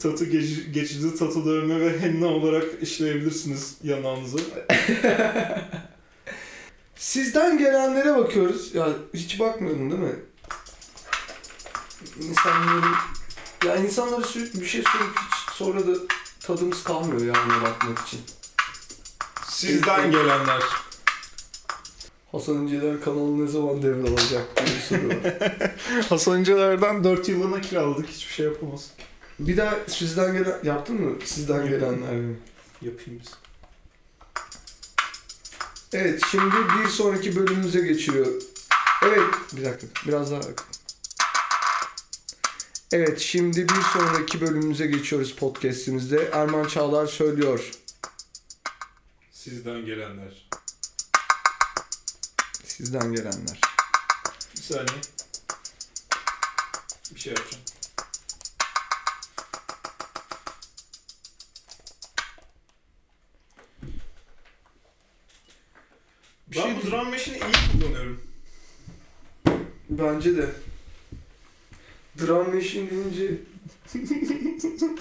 Tatu geç- geçici dövme ve henna olarak işleyebilirsiniz yanağınızı. Sizden gelenlere bakıyoruz. Ya hiç bakmıyordun değil mi? İnsanların... Ya insanlara sürekli bir şey söyleyip hiç sonra da tadımız kalmıyor ya ona bakmak için. Sizden gelenler. Hasan İnceler kanalı ne zaman devralacak diye bir soru var. Hasan İnceler'den 4 yıllığına kiraladık. Hiçbir şey yapamaz. Bir daha sizden gelen... Yaptın mı? Sizden gelenler mi? Yapayım biz. Evet şimdi bir sonraki bölümümüze geçiyor. Evet bir dakika biraz daha. Evet şimdi bir sonraki bölümümüze geçiyoruz podcastimizde. Erman Çağlar söylüyor. Sizden gelenler. Sizden gelenler. Bir saniye. Bir şey yapacağım. Bir ben şey bu drum machine'i iyi kullanıyorum. Bence de. Drum machine deyince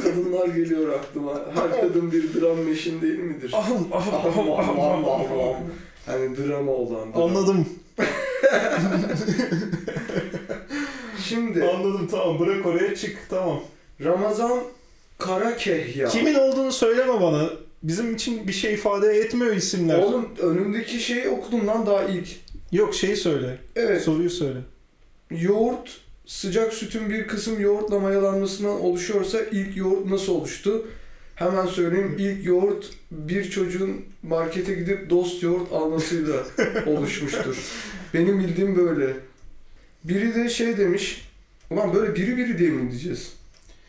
kadınlar geliyor aklıma. Her kadın bir drum machine değil midir? Ahım ahım ahım ahım ahım ahım. Hani drama olan. drum. Anladım. Şimdi Anladım tamam bırak oraya çık tamam. Ramazan Karakehya. Kimin olduğunu söyleme bana. Bizim için bir şey ifade etmiyor isimler. Oğlum önümdeki şeyi okudum lan daha ilk. Yok şeyi söyle. Evet. Soruyu söyle. Yoğurt sıcak sütün bir kısım yoğurtla mayalanmasından oluşuyorsa ilk yoğurt nasıl oluştu? Hemen söyleyeyim ilk yoğurt bir çocuğun markete gidip dost yoğurt almasıyla oluşmuştur. Benim bildiğim böyle. Biri de şey demiş. Ulan böyle biri biri diye mi diyeceğiz?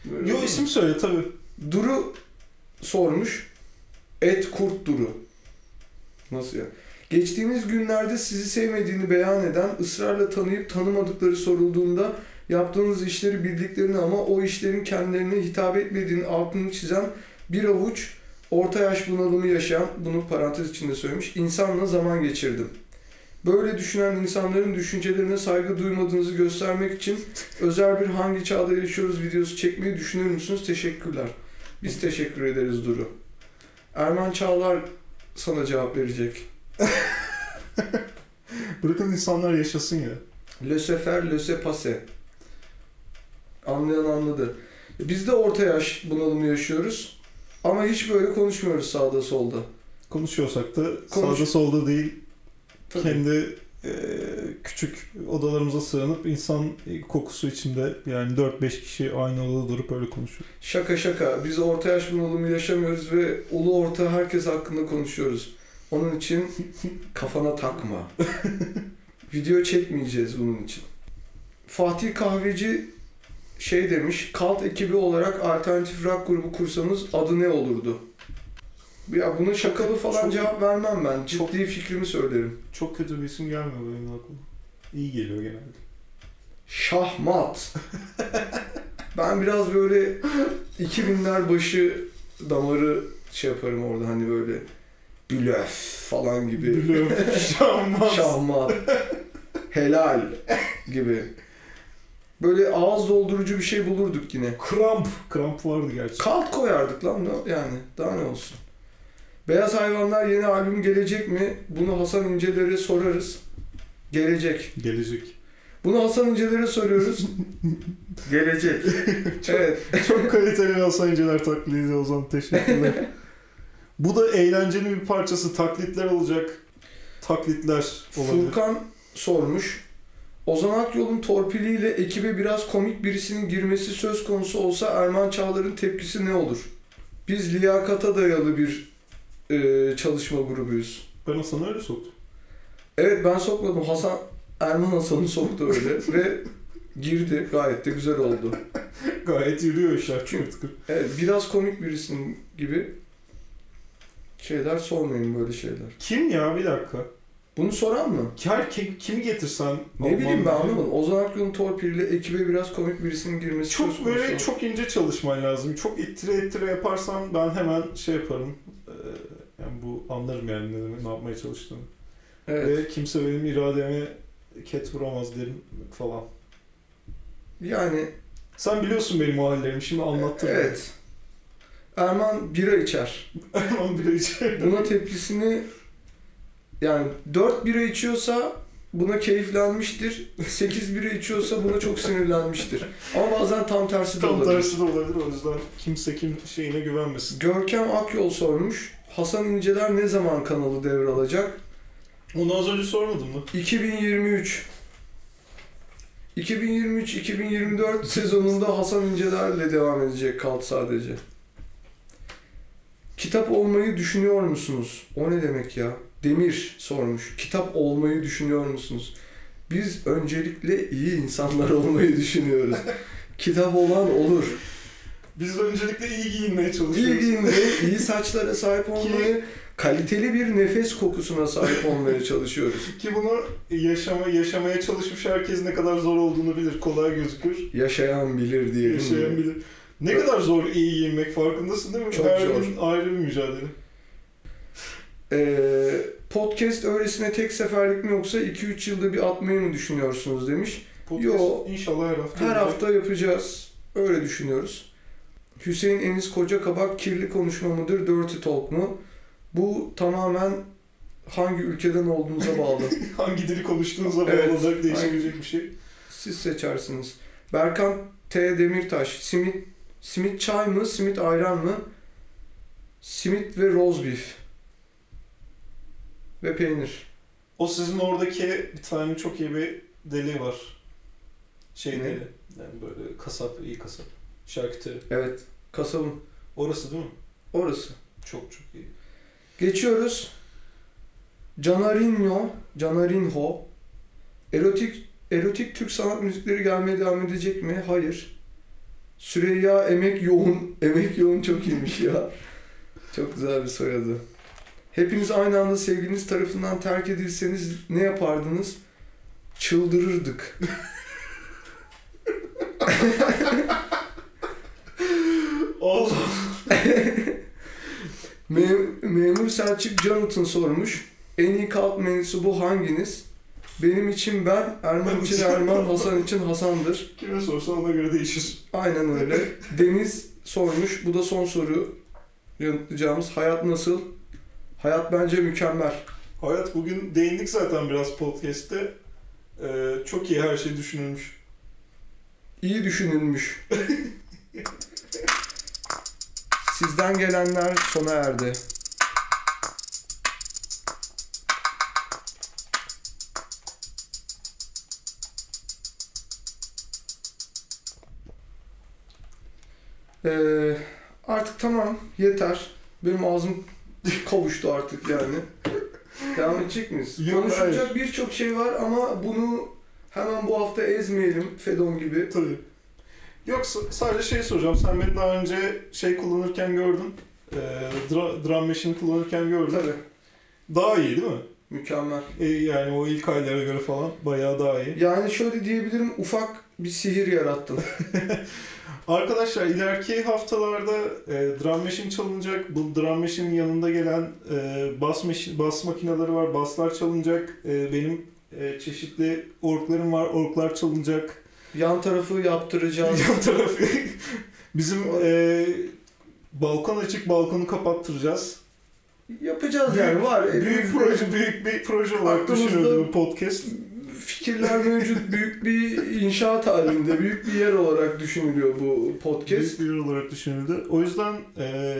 Böyle Yo isim söyle tabii. Duru sormuş. Et kurt Duru. Nasıl ya? Geçtiğimiz günlerde sizi sevmediğini beyan eden, ısrarla tanıyıp tanımadıkları sorulduğunda yaptığınız işleri bildiklerini ama o işlerin kendilerine hitap etmediğini altını çizen bir avuç orta yaş bunalımı yaşayan, bunu parantez içinde söylemiş, insanla zaman geçirdim. Böyle düşünen insanların düşüncelerine saygı duymadığınızı göstermek için özel bir hangi çağda yaşıyoruz videosu çekmeyi düşünür müsünüz? Teşekkürler. Biz teşekkür ederiz Duru. Erman Çağlar sana cevap verecek. Bırakın insanlar yaşasın ya. Le sefer, le se passe. Anlayan anladı. Biz de orta yaş bunalımı yaşıyoruz. Ama hiç böyle konuşmuyoruz sağda solda. Konuşuyorsak da Konuş- sağda solda değil Tabii. kendi küçük odalarımıza sığınıp insan kokusu içinde yani 4-5 kişi aynı odada durup öyle konuşuyor. Şaka şaka. Biz orta yaş bunalımı yaşamıyoruz ve ulu orta herkes hakkında konuşuyoruz. Onun için kafana takma. Video çekmeyeceğiz bunun için. Fatih Kahveci şey demiş, Kalt ekibi olarak alternatif rock grubu kursanız adı ne olurdu? Ya buna şakalı falan çok- cevap vermem ben. çok- Ciddi fikrimi söylerim. Çok kötü bir isim gelmiyor benim aklıma. İyi geliyor genelde. Şahmat. ben biraz böyle 2000'ler başı damarı şey yaparım orada hani böyle blöf falan gibi. Biliyorum. Şahmat. Şahmat. Helal gibi. Böyle ağız doldurucu bir şey bulurduk yine. Kramp. Kramp vardı gerçi. Kalt koyardık lan yani. Daha ne olsun. Beyaz Hayvanlar yeni albüm gelecek mi? Bunu Hasan İnceler'e sorarız. Gelecek. Gelecek. Bunu Hasan İnceler'e soruyoruz. Gelecek. evet. Çok kaliteli Hasan İnceler taklidi o zaman teşekkürler. Bu da eğlencenin bir parçası. Taklitler olacak. Taklitler olabilir. Furkan sormuş. Ozan Akyol'un torpiliyle ekibe biraz komik birisinin girmesi söz konusu olsa Erman Çağlar'ın tepkisi ne olur? Biz liyakata dayalı bir e, çalışma grubuyuz. Ben Hasan'ı öyle soktum. Evet ben sokmadım. Hasan Erman Hasan'ı soktu öyle ve girdi. Gayet de güzel oldu. Gayet yürüyor işler tıkır. Evet biraz komik birisinin gibi şeyler sormayın böyle şeyler. Kim ya bir dakika. Bunu soran mı? Her kim, kimi getirsen. Ne bileyim ben anlamadım. Ozan Akyol'un torpiliyle ekibe biraz komik birisinin girmesi Çok böyle çok ince çalışman lazım. Çok ittire ittire yaparsan ben hemen şey yaparım. Ee, bu anlarım yani ne, demek, ne yapmaya çalıştığını. Evet. Ve kimse benim irademe ket vuramaz derim falan. Yani Sen biliyorsun benim o hallerimi şimdi anlattın. evet. Erman bira içer. Erman bile içeride. Buna tepkisini yani 4 bira içiyorsa buna keyiflenmiştir. 8 bira içiyorsa buna çok sinirlenmiştir. Ama bazen tam tersi de Tam olabilir. tersi de olabilir o yüzden kimse kim şeyine güvenmesin. Görkem Akyol sormuş. Hasan İnceler ne zaman kanalı devralacak? Onu az önce sormadın mı? 2023 2023-2024 sezonunda Hasan İnceler'le devam edecek kalt sadece. Kitap olmayı düşünüyor musunuz? O ne demek ya? Demir sormuş. Kitap olmayı düşünüyor musunuz? Biz öncelikle iyi insanlar olmayı düşünüyoruz. Kitap olan olur. Biz öncelikle iyi giyinmeye çalışıyoruz. İyi giyinmeyi, iyi saçlara sahip olmayı, kaliteli bir nefes kokusuna sahip olmaya çalışıyoruz. Ki bunu yaşama, yaşamaya çalışmış herkes ne kadar zor olduğunu bilir. Kolay gözükür. Yaşayan bilir diyelim. Yaşayan mi? bilir. Ne kadar zor iyi giyinmek farkındasın değil mi? Çok Her zor. ayrı bir mücadele. Ee, podcast öylesine tek seferlik mi yoksa 2-3 yılda bir atmayı mı düşünüyorsunuz demiş. Podcast Yo. inşallah her hafta. Her olacak. hafta yapacağız. Öyle düşünüyoruz. Hüseyin Enis Koca Kabak kirli konuşma mıdır, dirty talk mu? Bu tamamen hangi ülkeden olduğunuza bağlı. Hangi dili konuştuğunuza bağlı Evet, olarak değişebilecek bir şey. Siz seçersiniz. Berkan T. Demirtaş. Simit, simit çay mı, simit ayran mı? Simit ve roast beef. Ve peynir. O sizin oradaki bir tane çok iyi bir deli var. Şey Ne? deli. Yani böyle kasap, iyi kasap. Şarküteri. Evet. Kasabın. Orası değil mi? Orası. Çok çok iyi. Geçiyoruz. Canarinho, Canarinho. Erotik erotik Türk sanat müzikleri gelmeye devam edecek mi? Hayır. Süreyya Emek Yoğun. Emek Yoğun çok iyiymiş ya. Çok güzel bir soyadı. Hepiniz aynı anda sevgiliniz tarafından terk edilseniz ne yapardınız? Çıldırırdık. Allah. Mem- Memur Selçuk Jonathan sormuş. En iyi kalp mensubu hanginiz? Benim için ben, Erman için Erman, Hasan için Hasan'dır. Kime sorsan ona göre değişir. Aynen öyle. Deniz sormuş. Bu da son soru yanıtlayacağımız. Hayat nasıl? Hayat bence mükemmel. Hayat bugün değindik zaten biraz podcast'te. Ee, çok iyi her şey düşünülmüş. İyi düşünülmüş. Sizden gelenler sona erdi. Ee, artık tamam yeter. Benim ağzım kavuştu artık yani. Devam edecek miyiz? Yok, Konuşulacak birçok şey var ama bunu hemen bu hafta ezmeyelim Fedon gibi. Tabii. Yoksa sadece şey soracağım. Sen beni daha önce şey kullanırken gördün. Ee, dra- drum machine kullanırken gördün. Tabii. Daha iyi değil mi? Mükemmel. Ee, yani o ilk aylara göre falan bayağı daha iyi. Yani şöyle diyebilirim ufak bir sihir yarattın. Arkadaşlar ileriki haftalarda e, drum machine çalınacak. Bu drum machine'in yanında gelen e, bas, machine, bas makineleri var. Baslar çalınacak. E, benim e, çeşitli orklarım var. Orklar çalınacak. Yan tarafı yaptıracağız. Yan tarafı bizim e, balkon açık balkonu kapattıracağız. Yapacağız yani var. Büyük proje büyük bir proje olarak düşünüyordum bu podcast. Fikirler mevcut. Büyük bir inşaat halinde. Büyük bir yer olarak düşünülüyor bu podcast. Büyük bir yer olarak düşünüldü. O yüzden e,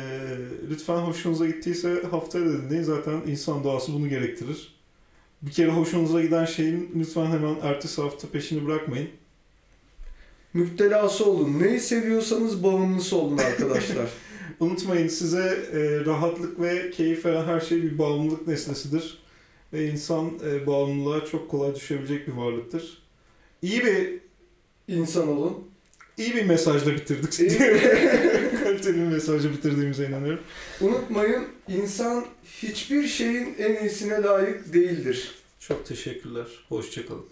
lütfen hoşunuza gittiyse haftaya da dinleyin. Zaten insan doğası bunu gerektirir. Bir kere hoşunuza giden şeyin lütfen hemen ertesi hafta peşini bırakmayın. Müptelası olun. Neyi seviyorsanız bağımlısı olun arkadaşlar. Unutmayın size e, rahatlık ve keyif veren her şey bir bağımlılık nesnesidir. Ve insan e, bağımlılığa çok kolay düşebilecek bir varlıktır. İyi bir İnsan olun. iyi bir mesajla bitirdik. İyi. Kaliteli bir mesajla bitirdiğimize inanıyorum. Unutmayın insan hiçbir şeyin en iyisine layık değildir. Çok teşekkürler. Hoşçakalın.